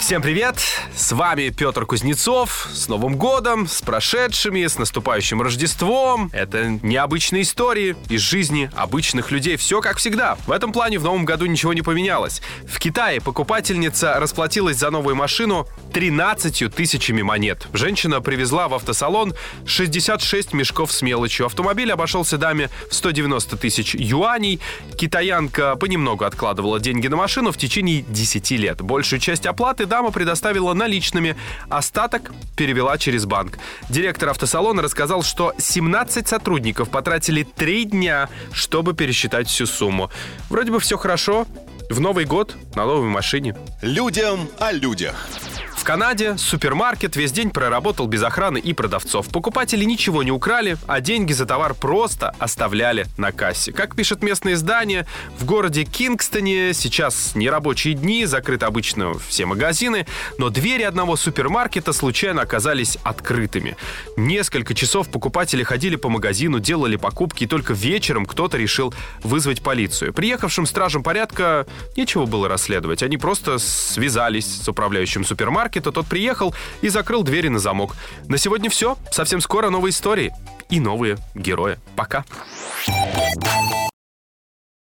Всем привет! С вами Петр Кузнецов. С Новым годом, с прошедшими, с наступающим Рождеством. Это необычные истории из жизни обычных людей. Все как всегда. В этом плане в новом году ничего не поменялось. В Китае покупательница расплатилась за новую машину 13 тысячами монет. Женщина привезла в автосалон 66 мешков с мелочью. Автомобиль обошелся даме в 190 тысяч юаней. Китаянка понемногу откладывала деньги на машину в течение 10 лет. Большую часть оплаты дама предоставила наличными, остаток перевела через банк. Директор автосалона рассказал, что 17 сотрудников потратили 3 дня, чтобы пересчитать всю сумму. Вроде бы все хорошо, в Новый год на новой машине. Людям о людях. В Канаде супермаркет весь день проработал без охраны и продавцов. Покупатели ничего не украли, а деньги за товар просто оставляли на кассе. Как пишет местное издание, в городе Кингстоне сейчас нерабочие дни, закрыты обычно все магазины, но двери одного супермаркета случайно оказались открытыми. Несколько часов покупатели ходили по магазину, делали покупки, и только вечером кто-то решил вызвать полицию. Приехавшим стражам порядка нечего было расследовать. Они просто связались с управляющим супермаркетом, маркета, тот приехал и закрыл двери на замок. На сегодня все. Совсем скоро новые истории и новые герои. Пока.